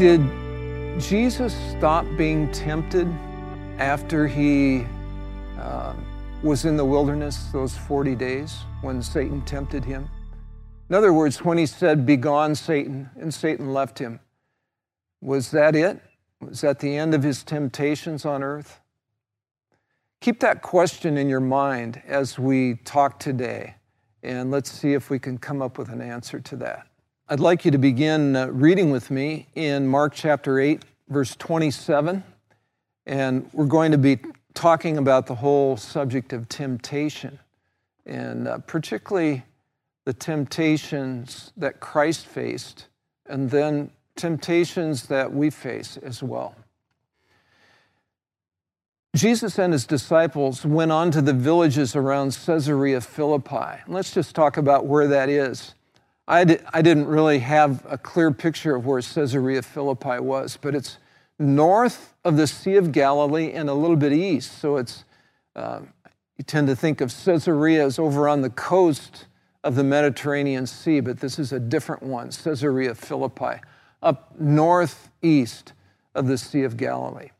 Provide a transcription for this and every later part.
Did Jesus stop being tempted after he uh, was in the wilderness those 40 days when Satan tempted him? In other words, when he said, Begone, Satan, and Satan left him, was that it? Was that the end of his temptations on earth? Keep that question in your mind as we talk today, and let's see if we can come up with an answer to that. I'd like you to begin uh, reading with me in Mark chapter 8, verse 27. And we're going to be talking about the whole subject of temptation, and uh, particularly the temptations that Christ faced, and then temptations that we face as well. Jesus and his disciples went on to the villages around Caesarea Philippi. Let's just talk about where that is. I, didn't really have a clear picture of where Caesarea Philippi was, but it's north of the Sea of Galilee and a little bit east. So it's, uh, you tend to think of Caesarea as over on the coast of the Mediterranean Sea, but this is a different one, Caesarea Philippi, up northeast of the Sea of Galilee.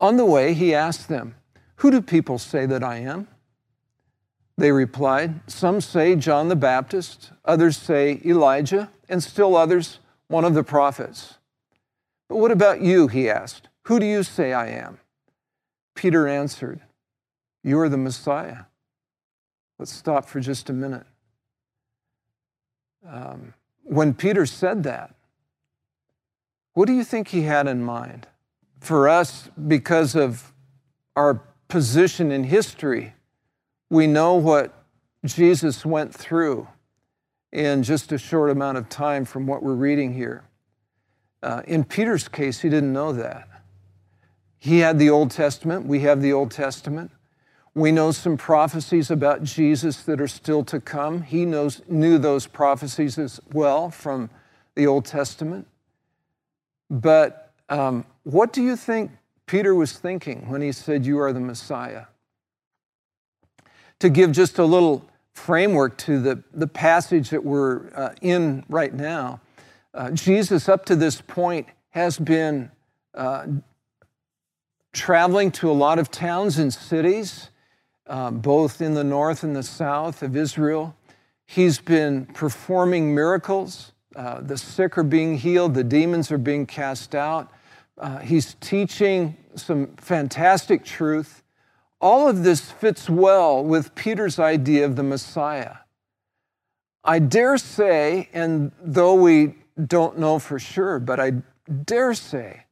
On the way, he asked them, Who do people say that I am? They replied, Some say John the Baptist, others say Elijah, and still others, one of the prophets. But what about you? He asked. Who do you say I am? Peter answered, You are the Messiah. Let's stop for just a minute. Um, when Peter said that, what do you think he had in mind? For us, because of our position in history, we know what Jesus went through in just a short amount of time from what we're reading here. Uh, in Peter's case, he didn't know that. He had the Old Testament, we have the Old Testament. We know some prophecies about Jesus that are still to come. He knows, knew those prophecies as well from the Old Testament. But um, what do you think Peter was thinking when he said, You are the Messiah? To give just a little framework to the, the passage that we're uh, in right now, uh, Jesus, up to this point, has been uh, traveling to a lot of towns and cities, uh, both in the north and the south of Israel. He's been performing miracles. Uh, the sick are being healed, the demons are being cast out. Uh, he's teaching some fantastic truth. All of this fits well with Peter's idea of the Messiah. I dare say, and though we don't know for sure, but I dare say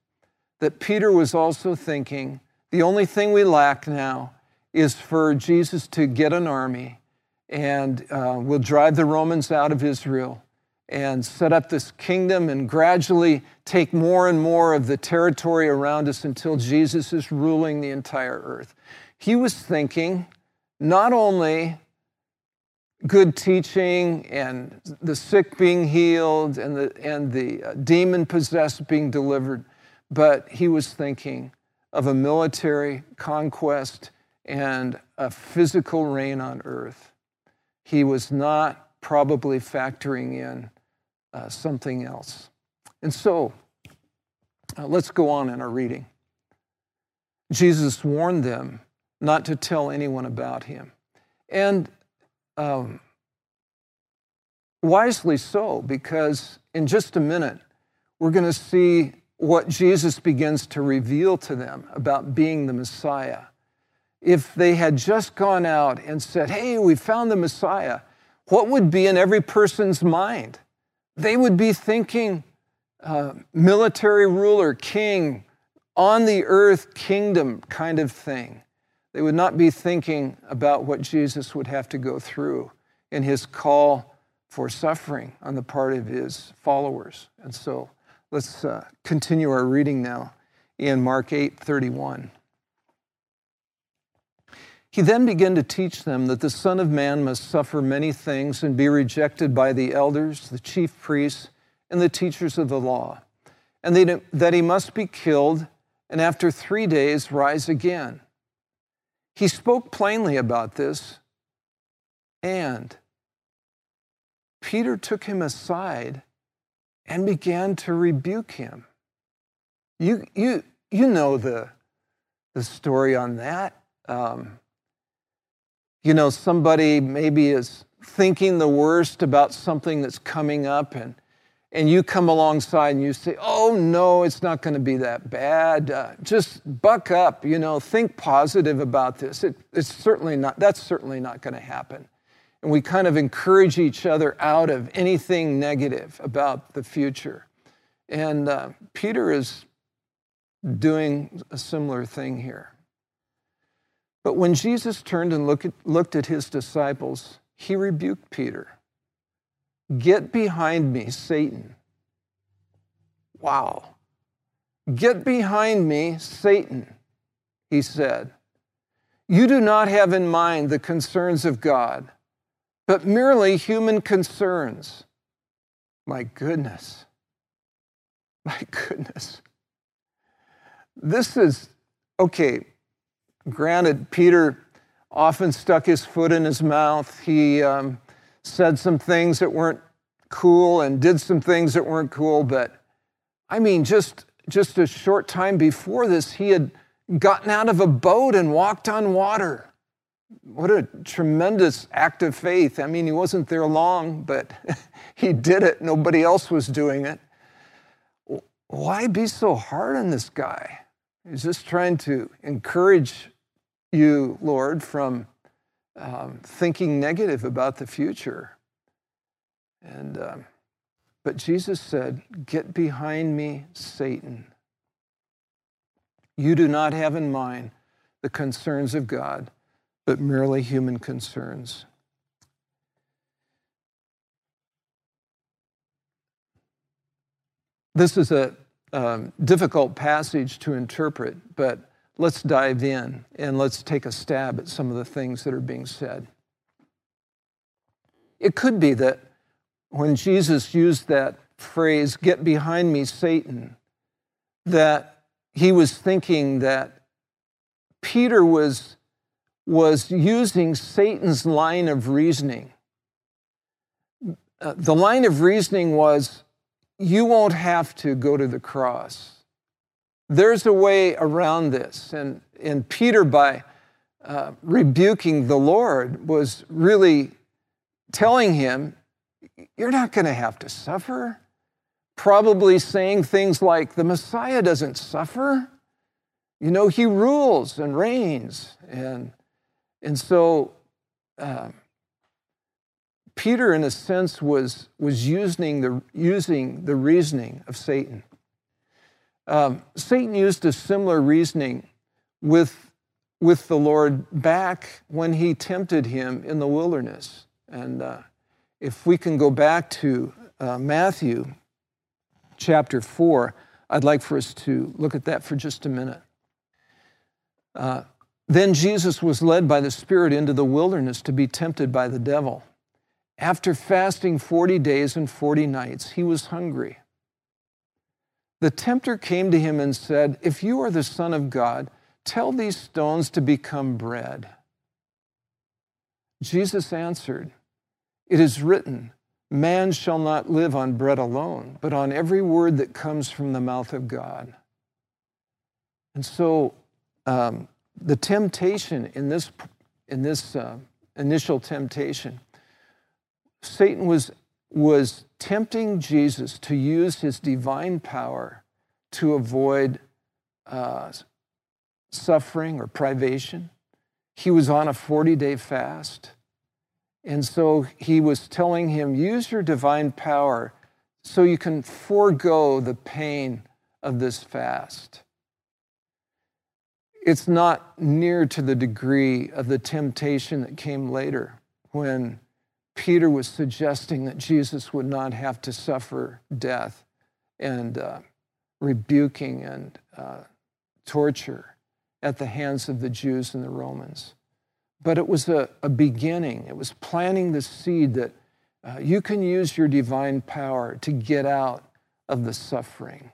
that Peter was also thinking the only thing we lack now is for Jesus to get an army and uh, we'll drive the Romans out of Israel and set up this kingdom and gradually take more and more of the territory around us until Jesus is ruling the entire earth. He was thinking not only good teaching and the sick being healed and the, and the uh, demon possessed being delivered, but he was thinking of a military conquest and a physical reign on earth. He was not probably factoring in uh, something else. And so, uh, let's go on in our reading. Jesus warned them not to tell anyone about him. And um, wisely so, because in just a minute, we're going to see what Jesus begins to reveal to them about being the Messiah. If they had just gone out and said, Hey, we found the Messiah, what would be in every person's mind? They would be thinking, uh, military ruler, king, on the earth kingdom kind of thing. They would not be thinking about what Jesus would have to go through in his call for suffering on the part of his followers. And so let's uh, continue our reading now in Mark 8 31. He then began to teach them that the Son of Man must suffer many things and be rejected by the elders, the chief priests, and the teachers of the law, and that he must be killed and after three days rise again. He spoke plainly about this, and Peter took him aside and began to rebuke him. You, you, you know the, the story on that. Um, you know, somebody maybe is thinking the worst about something that's coming up, and, and you come alongside and you say, Oh, no, it's not going to be that bad. Uh, just buck up, you know, think positive about this. It, it's certainly not, that's certainly not going to happen. And we kind of encourage each other out of anything negative about the future. And uh, Peter is doing a similar thing here. But when Jesus turned and look at, looked at his disciples, he rebuked Peter. Get behind me, Satan. Wow. Get behind me, Satan, he said. You do not have in mind the concerns of God, but merely human concerns. My goodness. My goodness. This is, okay, granted, Peter often stuck his foot in his mouth. He um, said some things that weren't cool and did some things that weren't cool, but I mean, just, just a short time before this, he had gotten out of a boat and walked on water. What a tremendous act of faith. I mean, he wasn't there long, but he did it. Nobody else was doing it. Why be so hard on this guy? He's just trying to encourage you, Lord, from um, thinking negative about the future. And, um, but Jesus said, Get behind me, Satan. You do not have in mind the concerns of God, but merely human concerns. This is a um, difficult passage to interpret, but let's dive in and let's take a stab at some of the things that are being said. It could be that when Jesus used that phrase, get behind me, Satan, that he was thinking that Peter was, was using Satan's line of reasoning. Uh, the line of reasoning was, you won't have to go to the cross there's a way around this. And, and Peter, by uh, rebuking the Lord, was really telling him, You're not going to have to suffer. Probably saying things like, The Messiah doesn't suffer. You know, he rules and reigns. And, and so, uh, Peter, in a sense, was, was using, the, using the reasoning of Satan. Um, Satan used a similar reasoning with, with the Lord back when he tempted him in the wilderness. And uh, if we can go back to uh, Matthew chapter 4, I'd like for us to look at that for just a minute. Uh, then Jesus was led by the Spirit into the wilderness to be tempted by the devil. After fasting 40 days and 40 nights, he was hungry. The tempter came to him and said, If you are the Son of God, tell these stones to become bread. Jesus answered, It is written, Man shall not live on bread alone, but on every word that comes from the mouth of God. And so um, the temptation in this, in this uh, initial temptation, Satan was was tempting Jesus to use his divine power to avoid uh, suffering or privation. He was on a 40 day fast. And so he was telling him, use your divine power so you can forego the pain of this fast. It's not near to the degree of the temptation that came later when Peter was suggesting that Jesus would not have to suffer death and uh, rebuking and uh, torture at the hands of the Jews and the Romans. But it was a, a beginning, it was planting the seed that uh, you can use your divine power to get out of the suffering.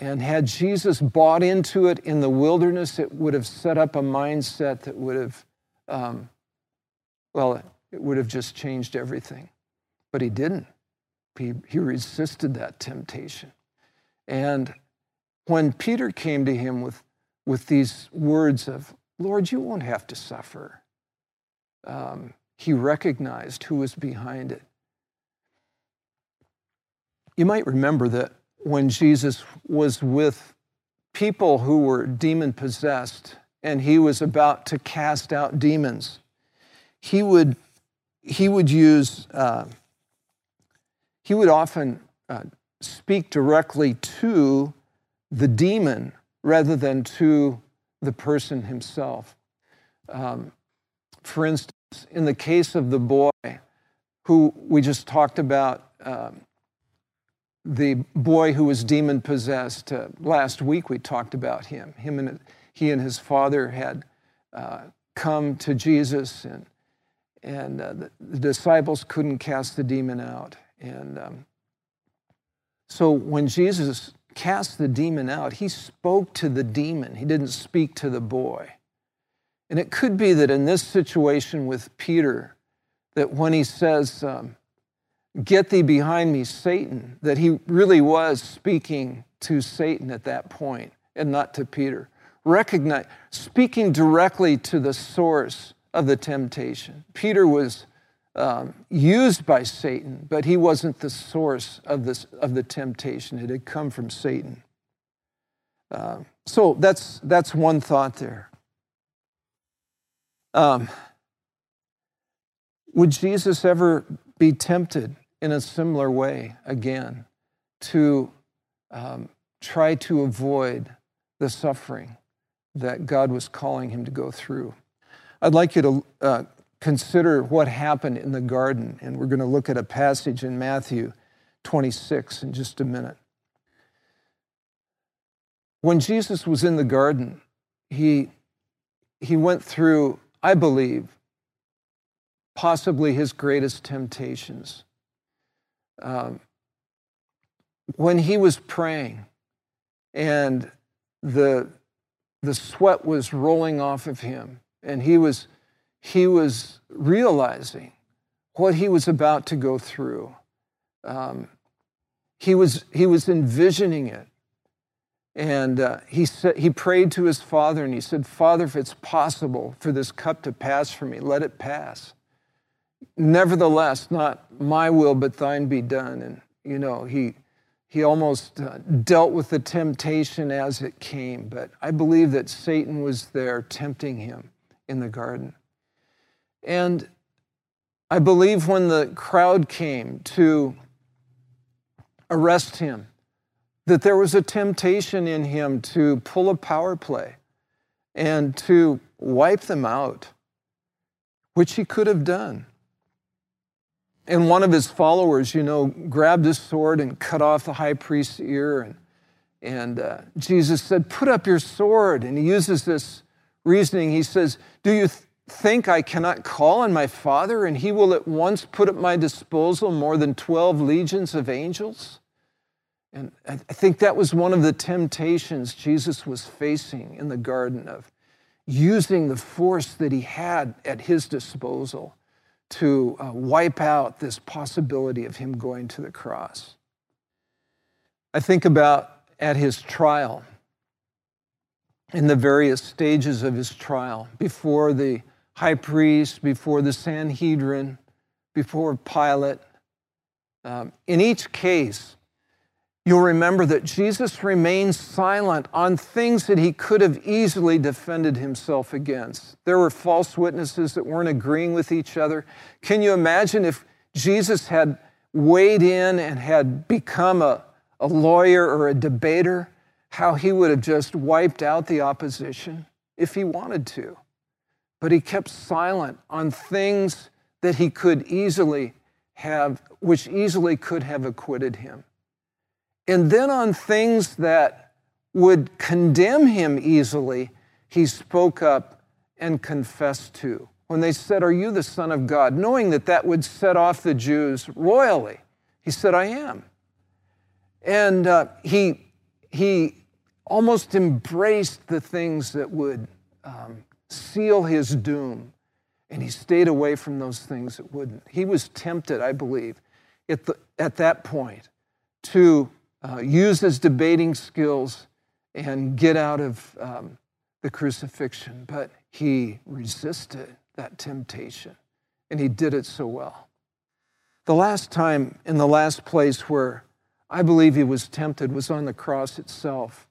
And had Jesus bought into it in the wilderness, it would have set up a mindset that would have, um, well, it would have just changed everything. But he didn't. He, he resisted that temptation. And when Peter came to him with, with these words of, Lord, you won't have to suffer, um, he recognized who was behind it. You might remember that when Jesus was with people who were demon possessed and he was about to cast out demons, he would, he would use, uh, he would often uh, speak directly to the demon rather than to the person himself. Um, for instance, in the case of the boy who we just talked about, um, the boy who was demon possessed, uh, last week we talked about him. Him and he and his father had uh, come to Jesus, and and uh, the, disciples couldn't cast the demon out. And um, so when Jesus cast the demon out, he spoke to the demon. He didn't speak to the boy. And it could be that in this situation with Peter, that when he says, um, Get thee behind me, Satan, that he really was speaking to Satan at that point and not to Peter. Recognize, speaking directly to the source of the temptation. Peter was um, used by Satan, but he wasn't the source of, this, of the temptation. It had come from Satan. Uh, so that's, that's one thought there. Um, would Jesus ever be tempted in a similar way again to um, try to avoid the suffering that God was calling him to go through? I'd like you to uh, consider what happened in the garden, and we're going to look at a passage in Matthew 26 in just a minute. When Jesus was in the garden, he, he went through, I believe, possibly his greatest temptations. Um, when he was praying and the, the sweat was rolling off of him, and he was, he was realizing what he was about to go through. Um, he, was, he was envisioning it. And uh, he, said, he prayed to his father and he said, Father, if it's possible for this cup to pass from me, let it pass. Nevertheless, not my will, but thine be done. And, you know, he, he almost uh, dealt with the temptation as it came. But I believe that Satan was there tempting him in the garden. And I believe when the crowd came to arrest him, that there was a temptation in him to pull a power play and to wipe them out, which he could have done. And one of his followers, you know, grabbed his sword and cut off the high priest's ear. And, and uh, Jesus said, Put up your sword. And he uses this reasoning. He says, Do you th- think I cannot call on my Father and he will at once put at my disposal more than 12 legions of angels? And I think that was one of the temptations Jesus was facing in the garden of using the force that he had at his disposal to uh, wipe out this possibility of him going to the cross. I think about at his trial in the various stages of his trial before the high priest, before the Sanhedrin, before Pilate. Um, in each case, you'll remember that Jesus remained silent on things that he could have easily defended himself against. There were false witnesses that weren't agreeing with each other. Can you imagine if Jesus had weighed in and had become a, a lawyer or a debater? How he would have just wiped out the opposition if he wanted to. But he kept silent on things that he could easily have, which easily could have acquitted him. And then on things that would condemn him easily, he spoke up and confessed to. When they said, Are you the Son of God? knowing that that would set off the Jews royally, he said, I am. And uh, he he almost embraced the things that would um, seal his doom. And he stayed away from those things that wouldn't. He was tempted, I believe, at, the, at that point to uh, use his debating skills and get out of um, the crucifixion, but he resisted that temptation and he did it so well. The last time, in the last place where I believe he was tempted, was on the cross itself.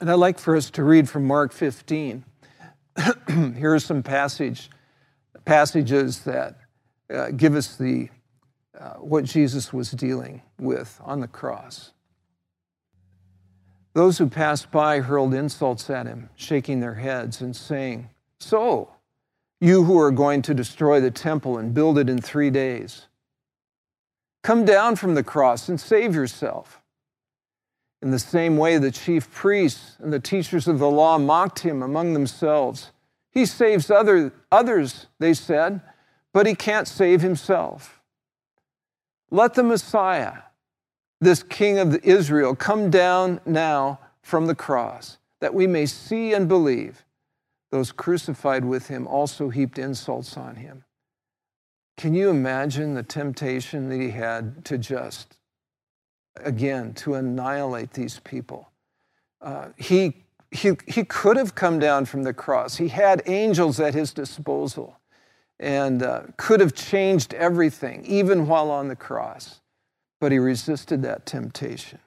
And I'd like for us to read from Mark 15. Here are some passage, passages that uh, give us the, uh, what Jesus was dealing with on the cross. Those who passed by hurled insults at him, shaking their heads and saying, So, you who are going to destroy the temple and build it in three days, come down from the cross and save yourself. In the same way, the chief priests and the teachers of the law mocked him among themselves. He saves other, others, they said, but he can't save himself. Let the Messiah, this King of Israel, come down now from the cross, that we may see and believe. Those crucified with him also heaped insults on him. Can you imagine the temptation that he had to just, again, to annihilate these people? Uh, he, he, he could have come down from the cross. He had angels at his disposal and uh, could have changed everything, even while on the cross. But he resisted that temptation.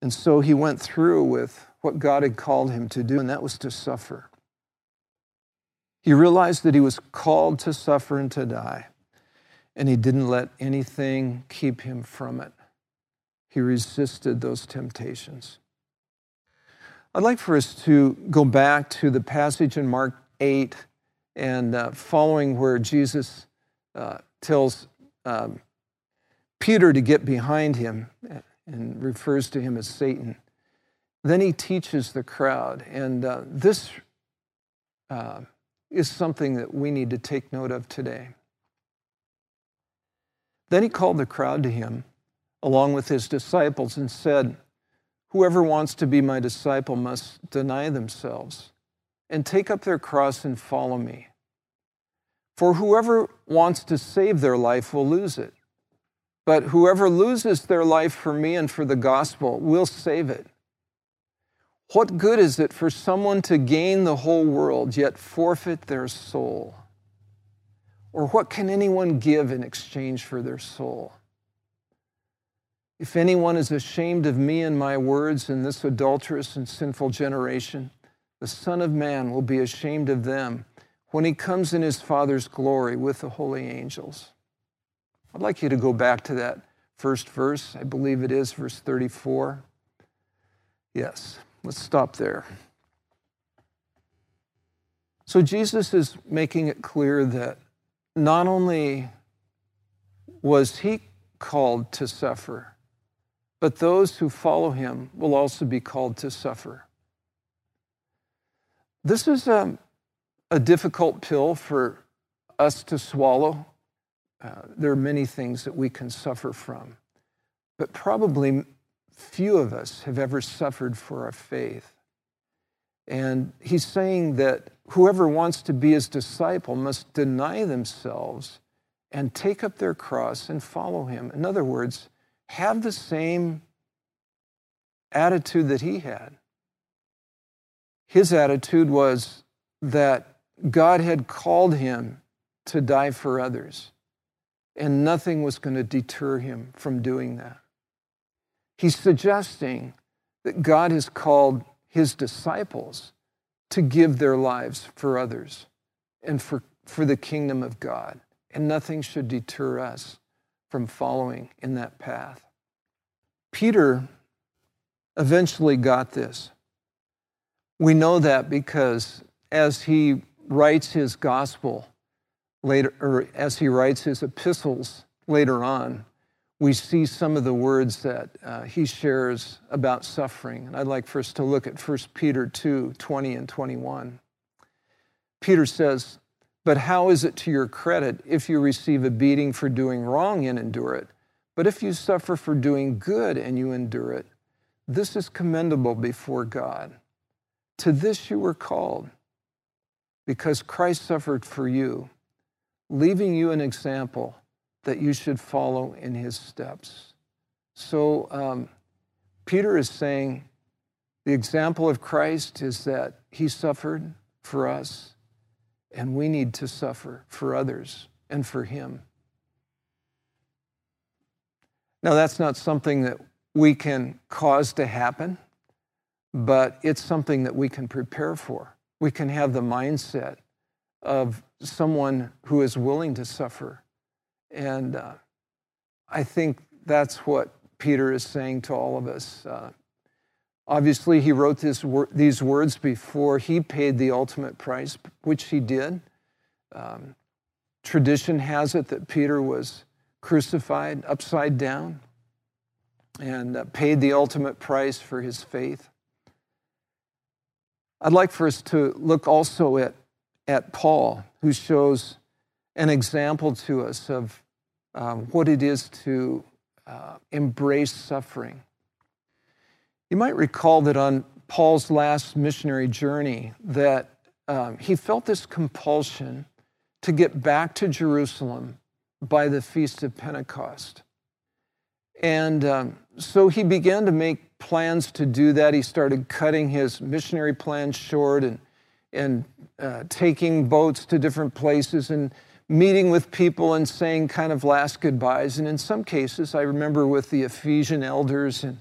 And so he went through with what God had called him to do, and that was to suffer. He realized that he was called to suffer and to die, and he didn't let anything keep him from it. He resisted those temptations. I'd like for us to go back to the passage in Mark 8 and uh, following where Jesus uh, tells um, Peter to get behind him and refers to him as Satan. Then he teaches the crowd, and uh, this uh, is something that we need to take note of today. Then he called the crowd to him along with his disciples and said, Whoever wants to be my disciple must deny themselves and take up their cross and follow me. For whoever wants to save their life will lose it. But whoever loses their life for me and for the gospel will save it. What good is it for someone to gain the whole world yet forfeit their soul? Or what can anyone give in exchange for their soul? If anyone is ashamed of me and my words in this adulterous and sinful generation, the Son of Man will be ashamed of them when he comes in his Father's glory with the holy angels. I'd like you to go back to that first verse. I believe it is verse 34. Yes. Let's stop there. So Jesus is making it clear that not only was he called to suffer, but those who follow him will also be called to suffer. This is a, a difficult pill for us to swallow. Uh, there are many things that we can suffer from, but probably few of us have ever suffered for our faith. And he's saying that whoever wants to be his disciple must deny themselves and take up their cross and follow him. In other words, have the same attitude that he had. His attitude was that God had called him to die for others, and nothing was going to deter him from doing that. He's suggesting that God has called his disciples to give their lives for others and for, for the kingdom of God. And nothing should deter us from following in that path. Peter eventually got this. We know that because as he writes his gospel later, or as he writes his epistles later on, we see some of the words that uh, he shares about suffering. And I'd like for us to look at 1 Peter 2 20 and 21. Peter says, But how is it to your credit if you receive a beating for doing wrong and endure it? But if you suffer for doing good and you endure it, this is commendable before God. To this you were called, because Christ suffered for you, leaving you an example that you should follow in his steps. So um, Peter is saying, The example of Christ is that he suffered for us, and we need to suffer for others and for him. Now, that's not something that we can cause to happen, but it's something that we can prepare for. We can have the mindset of someone who is willing to suffer. And uh, I think that's what Peter is saying to all of us. Uh, obviously, he wrote this, these words before he paid the ultimate price, which he did. Um, tradition has it that Peter was crucified upside down and uh, paid the ultimate price for his faith. I'd like for us to look also at, at Paul, who shows an example to us of um, what it is to uh, embrace suffering. You might recall that on Paul's last missionary journey that um, he felt this compulsion to get back to Jerusalem by the Feast of Pentecost. And um, so he began to make plans to do that. He started cutting his missionary plans short and, and uh, taking boats to different places and meeting with people and saying kind of last goodbyes. And in some cases, I remember with the Ephesian elders in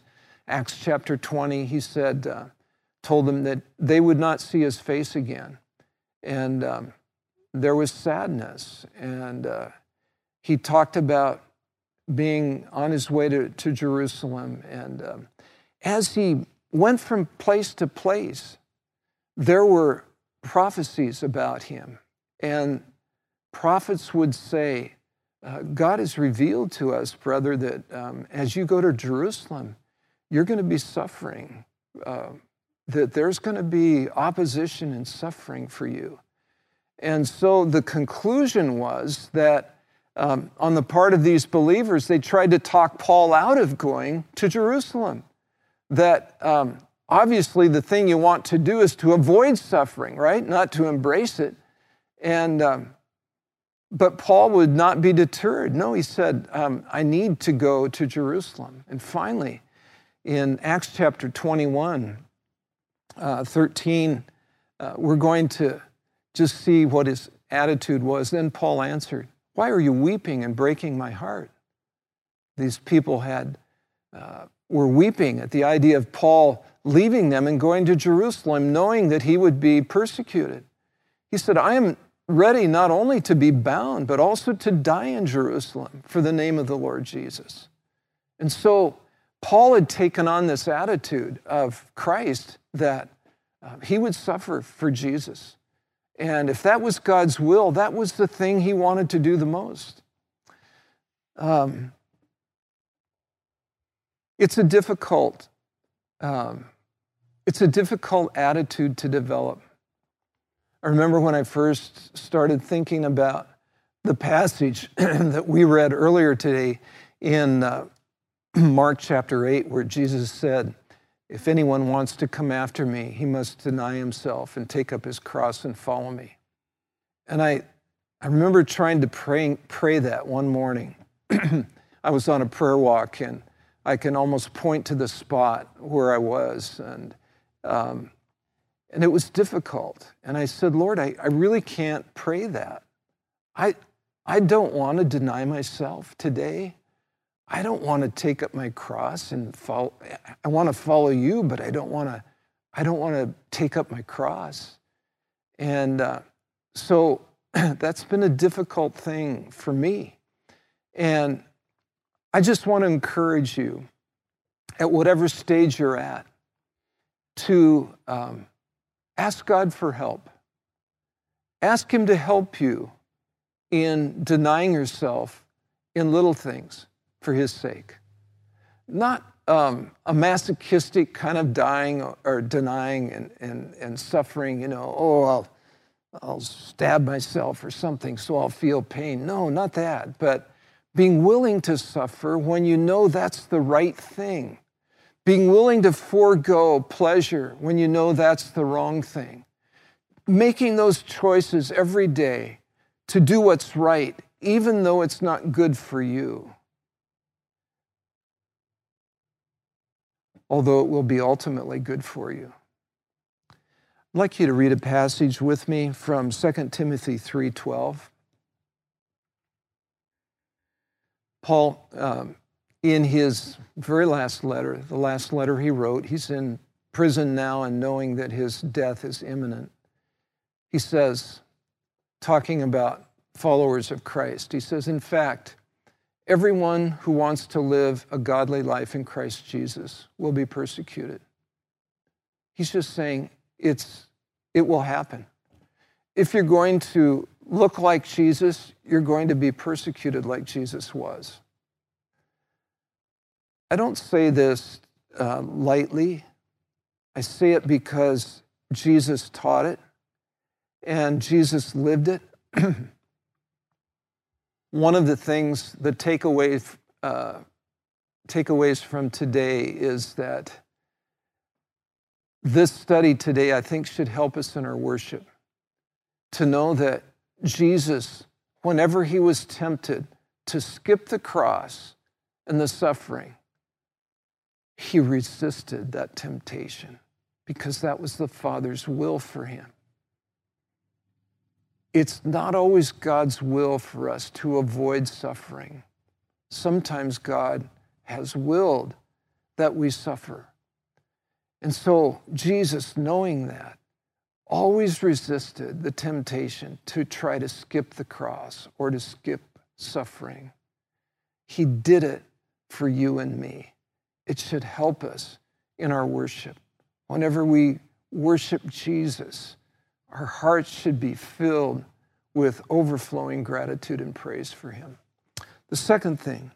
Acts chapter 20, he said, uh, told them that they would not see his face again. And um, there was sadness. And uh, he talked about being on his way to, to Jerusalem. And um, as he went from place to place, there were prophecies about him. And prophets would say, uh, God has revealed to us, brother, that um, as you go to Jerusalem, you're going to be suffering, uh, that there's going to be opposition and suffering for you. And so the conclusion was that um, on the part of these believers, they tried to talk Paul out of going to Jerusalem. That um, obviously the thing you want to do is to avoid suffering, right? Not to embrace it. And um, but Paul would not be deterred. No, he said, um, I need to go to Jerusalem. And finally, in Acts chapter 21, uh, 13, uh, we're going to just see what his attitude was. Then Paul answered, why are you weeping and breaking my heart? These people had, uh, were weeping at the idea of Paul leaving them and going to Jerusalem, knowing that he would be persecuted. He said, I am ready not only to be bound, but also to die in Jerusalem for the name of the Lord Jesus. And so Paul had taken on this attitude of Christ that uh, he would suffer for Jesus. And if that was God's will, that was the thing he wanted to do the most. Um, it's a difficult, um, it's a difficult attitude to develop. I remember when I first started thinking about the passage that we read earlier today in uh, Mark chapter 8, where Jesus said, if anyone wants to come after me, he must deny himself and take up his cross and follow me. And I, I remember trying to pray, pray that one morning. I was on a prayer walk and I can almost point to the spot where I was. And, um, and it was difficult. And I said, Lord, I, I really can't pray that. I, I don't want to deny myself today. I don't want to take up my cross and follow. I want to follow you, but I don't want to. I don't want to take up my cross. And uh, so that's been a difficult thing for me. And I just want to encourage you, at whatever stage you're at, to um, ask God for help. Ask Him to help you in denying yourself in little things for his sake. Not um, a masochistic kind of dying or denying and, and, and suffering, you know, oh, I'll, I'll stab myself or something so I'll feel pain. No, not that. But being willing to suffer when you know that's the right thing. Being willing to forego pleasure when you know that's the wrong thing. Making those choices every day to do what's right, even though it's not good for you. Although it will be ultimately good for you. I'd like you to read a passage with me from 2 Timothy 3:12. Paul, um, in his very last letter, the last letter he wrote, he's in prison now and knowing that his death is imminent. He says, talking about followers of Christ, he says, In fact, everyone who wants to live a godly life in Christ Jesus will be persecuted. He's just saying it's, it will happen. If you're going to look like Jesus, you're going to be persecuted like Jesus was. I don't say this uh, lightly. I say it because Jesus taught it and Jesus lived it. One of the things, the takeaways, uh, takeaways from today is that this study today, I think, should help us in our worship to know that Jesus, whenever he was tempted to skip the cross and the suffering, he resisted that temptation because that was the Father's will for him. It's not always God's will for us to avoid suffering. Sometimes God has willed that we suffer. And so Jesus, knowing that, always resisted the temptation to try to skip the cross or to skip suffering. He did it for you and me. It should help us in our worship. Whenever we worship Jesus, our hearts should be filled with overflowing gratitude and praise for Him. The second thing,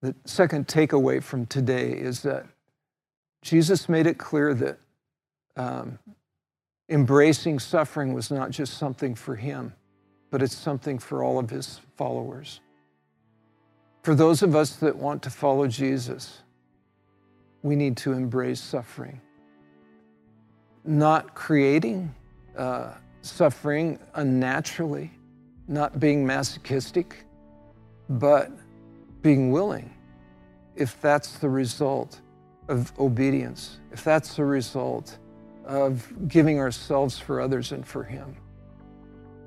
the second takeaway from today is that Jesus made it clear that um, embracing suffering was not just something for him, but it's something for all of his followers. For those of us that want to follow Jesus, we need to embrace suffering. Not creating uh, suffering unnaturally, not being masochistic, but being willing if that's the result of obedience, if that's the result of giving ourselves for others and for Him.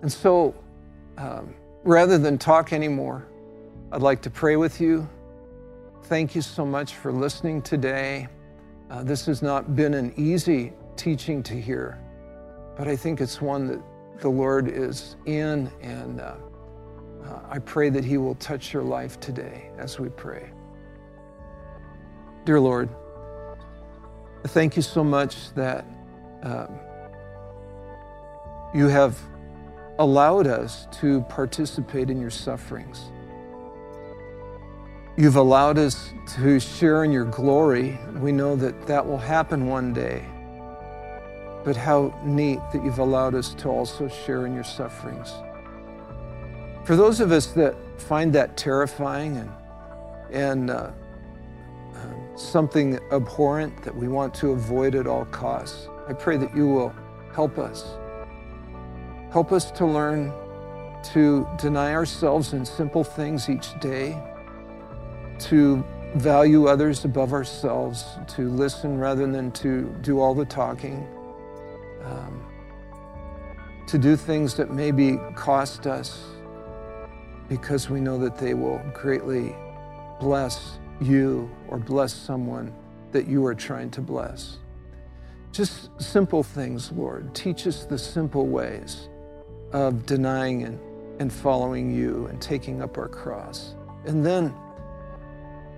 And so, um, rather than talk anymore, I'd like to pray with you. Thank you so much for listening today. Uh, this has not been an easy teaching to hear, but I think it's one that the Lord is in, and uh, uh, I pray that He will touch your life today as we pray. Dear Lord, thank you so much that um, you have allowed us to participate in your sufferings. You've allowed us to share in your glory. We know that that will happen one day. But how neat that you've allowed us to also share in your sufferings. For those of us that find that terrifying and, and uh, uh, something abhorrent that we want to avoid at all costs, I pray that you will help us. Help us to learn to deny ourselves in simple things each day, to value others above ourselves, to listen rather than to do all the talking, um, to do things that maybe cost us because we know that they will greatly bless you or bless someone that you are trying to bless. Just simple things, Lord. Teach us the simple ways of denying and, and following you and taking up our cross. And then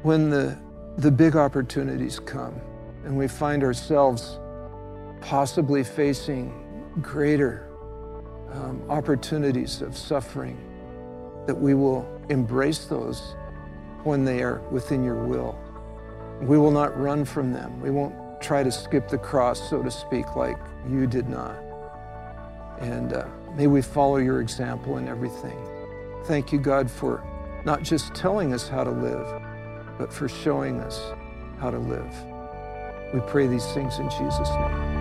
when the, the big opportunities come and we find ourselves possibly facing greater um, opportunities of suffering, that we will embrace those when they are within your will. We will not run from them. We won't try to skip the cross, so to speak, like you did not. And uh, may we follow your example in everything. Thank you, God, for not just telling us how to live, but for showing us how to live. We pray these things in Jesus' name.